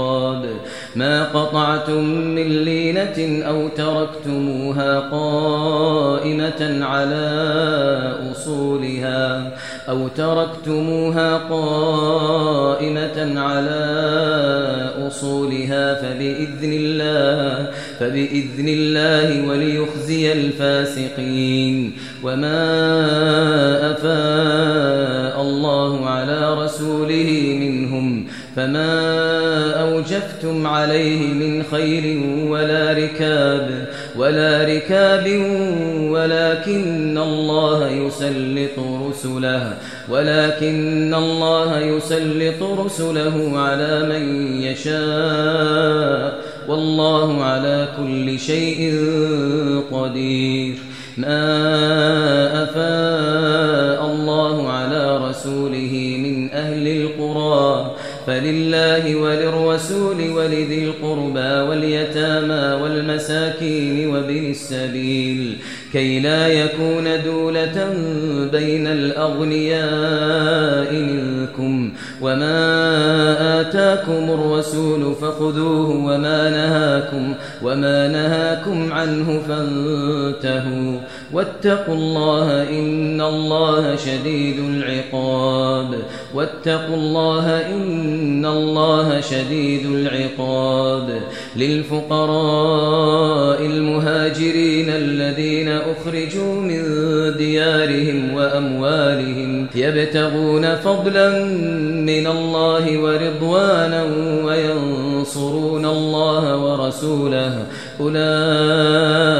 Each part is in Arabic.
العقاب ما قطعتم من لينة أو تركتموها قائمة على أصولها أو تركتموها قائمة على أصولها فبإذن الله فبإذن الله وليخزي الفاسقين. وما أفاء الله على رسوله منهم فما أوجفتم عليه من خير ولا ركاب ولا ركاب ولكن الله يسلط رسله ولكن الله يسلط رسله على من يشاء والله على كل شيء قدير. ما أفاء الله على رسوله من أهل القرى فلله وللرسول ولذي القربى واليتامى والمساكين وابن السبيل كي لا يكون دولة بين الأغنياء منكم وما آتاكم الرسول فخذوه وما نهاكم وما نهاكم عنه فانتهوا واتقوا الله إن الله شديد العقاب. واتقوا الله إن الله شديد العقاب. للفقراء المهاجرين الذين أخرجوا من ديارهم وأموالهم يبتغون فضلا من الله ورضوانا وينصرون الله ورسوله. أولئك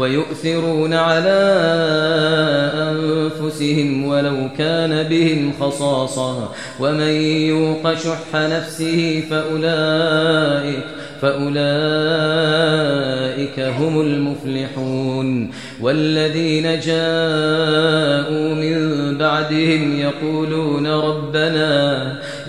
ويؤثرون على أنفسهم ولو كان بهم خصاصة. ومن يوق شح نفسه فأولئك فأولئك هم المفلحون. والذين جاءوا من بعدهم يقولون ربنا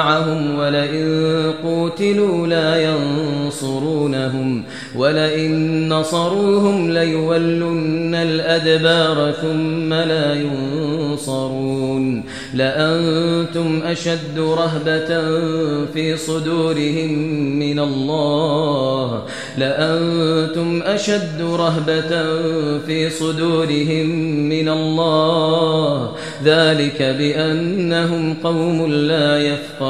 معهم ولئن قوتلوا لا ينصرونهم ولئن نصروهم ليولن الأدبار ثم لا ينصرون لأنتم أشد رهبة في صدورهم من الله لأنتم أشد رهبة في صدورهم من الله ذلك بأنهم قوم لا يفقهون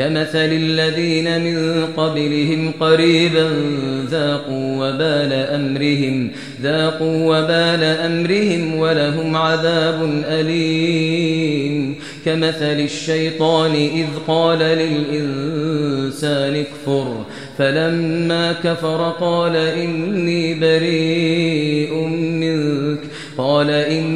كمثل الذين من قبلهم قريبا ذاقوا وبال أمرهم ذاقوا وبال أمرهم ولهم عذاب أليم. كمثل الشيطان إذ قال للإنسان اكفر فلما كفر قال إني بريء منك قال إني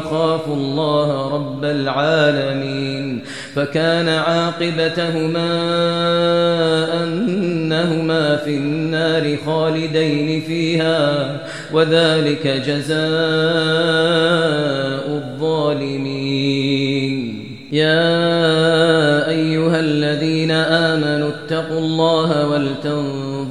أخاف الله رب العالمين فكان عاقبتهما أنهما في النار خالدين فيها وذلك جزاء الظالمين. يا أيها الذين آمنوا اتقوا الله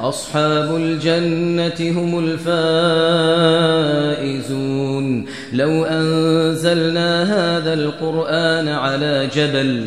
أصحاب الجنة هم الفائزون. لو أنزلنا هذا القرآن على جبل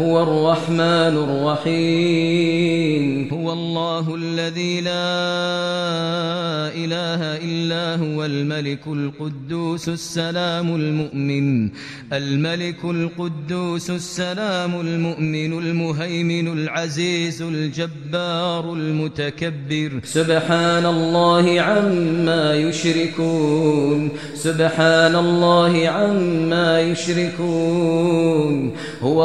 هو الرحمن الرحيم. هو الله الذي لا إله إلا هو الملك القدوس السلام المؤمن. الملك القدوس السلام المؤمن المهيمن العزيز الجبار المتكبر. سبحان الله عما يشركون. سبحان الله عما يشركون. هو